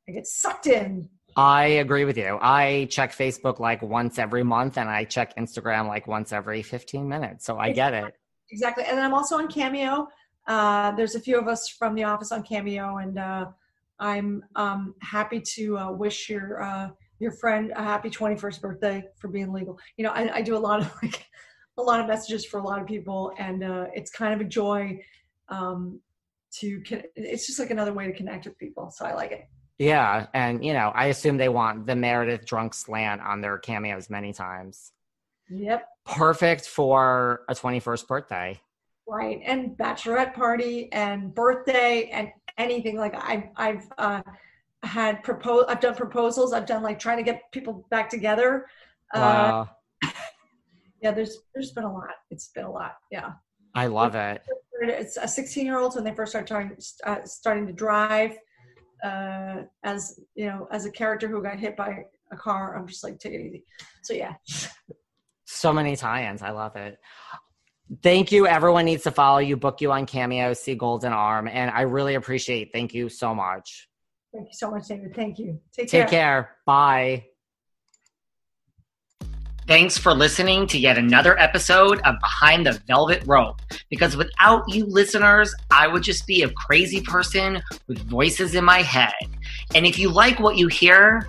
I get sucked in. I agree with you. I check Facebook like once every month, and I check Instagram like once every 15 minutes. So I get it. Exactly. And then I'm also on Cameo. Uh, there's a few of us from the office on Cameo, and uh, I'm um, happy to uh, wish your uh, your friend a happy 21st birthday for being legal. You know, I, I, do a lot of [LAUGHS] like a lot of messages for a lot of people, and uh, it's kind of a joy um, to. It's just like another way to connect with people, so I like it. Yeah, and you know, I assume they want the Meredith drunk slant on their cameos many times. Yep. Perfect for a 21st birthday. Right, and bachelorette party and birthday and anything like I've I've uh, had propose I've done proposals. I've done like trying to get people back together. Uh, wow. Uh, [LAUGHS] yeah, there's there's been a lot. It's been a lot. Yeah. I love it. It's a 16 year old when they first start starting uh, starting to drive uh, as you know, as a character who got hit by a car, I'm just like, take it easy. So yeah. So many tie-ins. I love it. Thank you. Everyone needs to follow you, book you on Cameo, see Golden Arm, and I really appreciate. Thank you so much. Thank you so much, David. Thank you. Take, care. Take care. care. Bye. Thanks for listening to yet another episode of Behind the Velvet Rope. Because without you listeners, I would just be a crazy person with voices in my head. And if you like what you hear,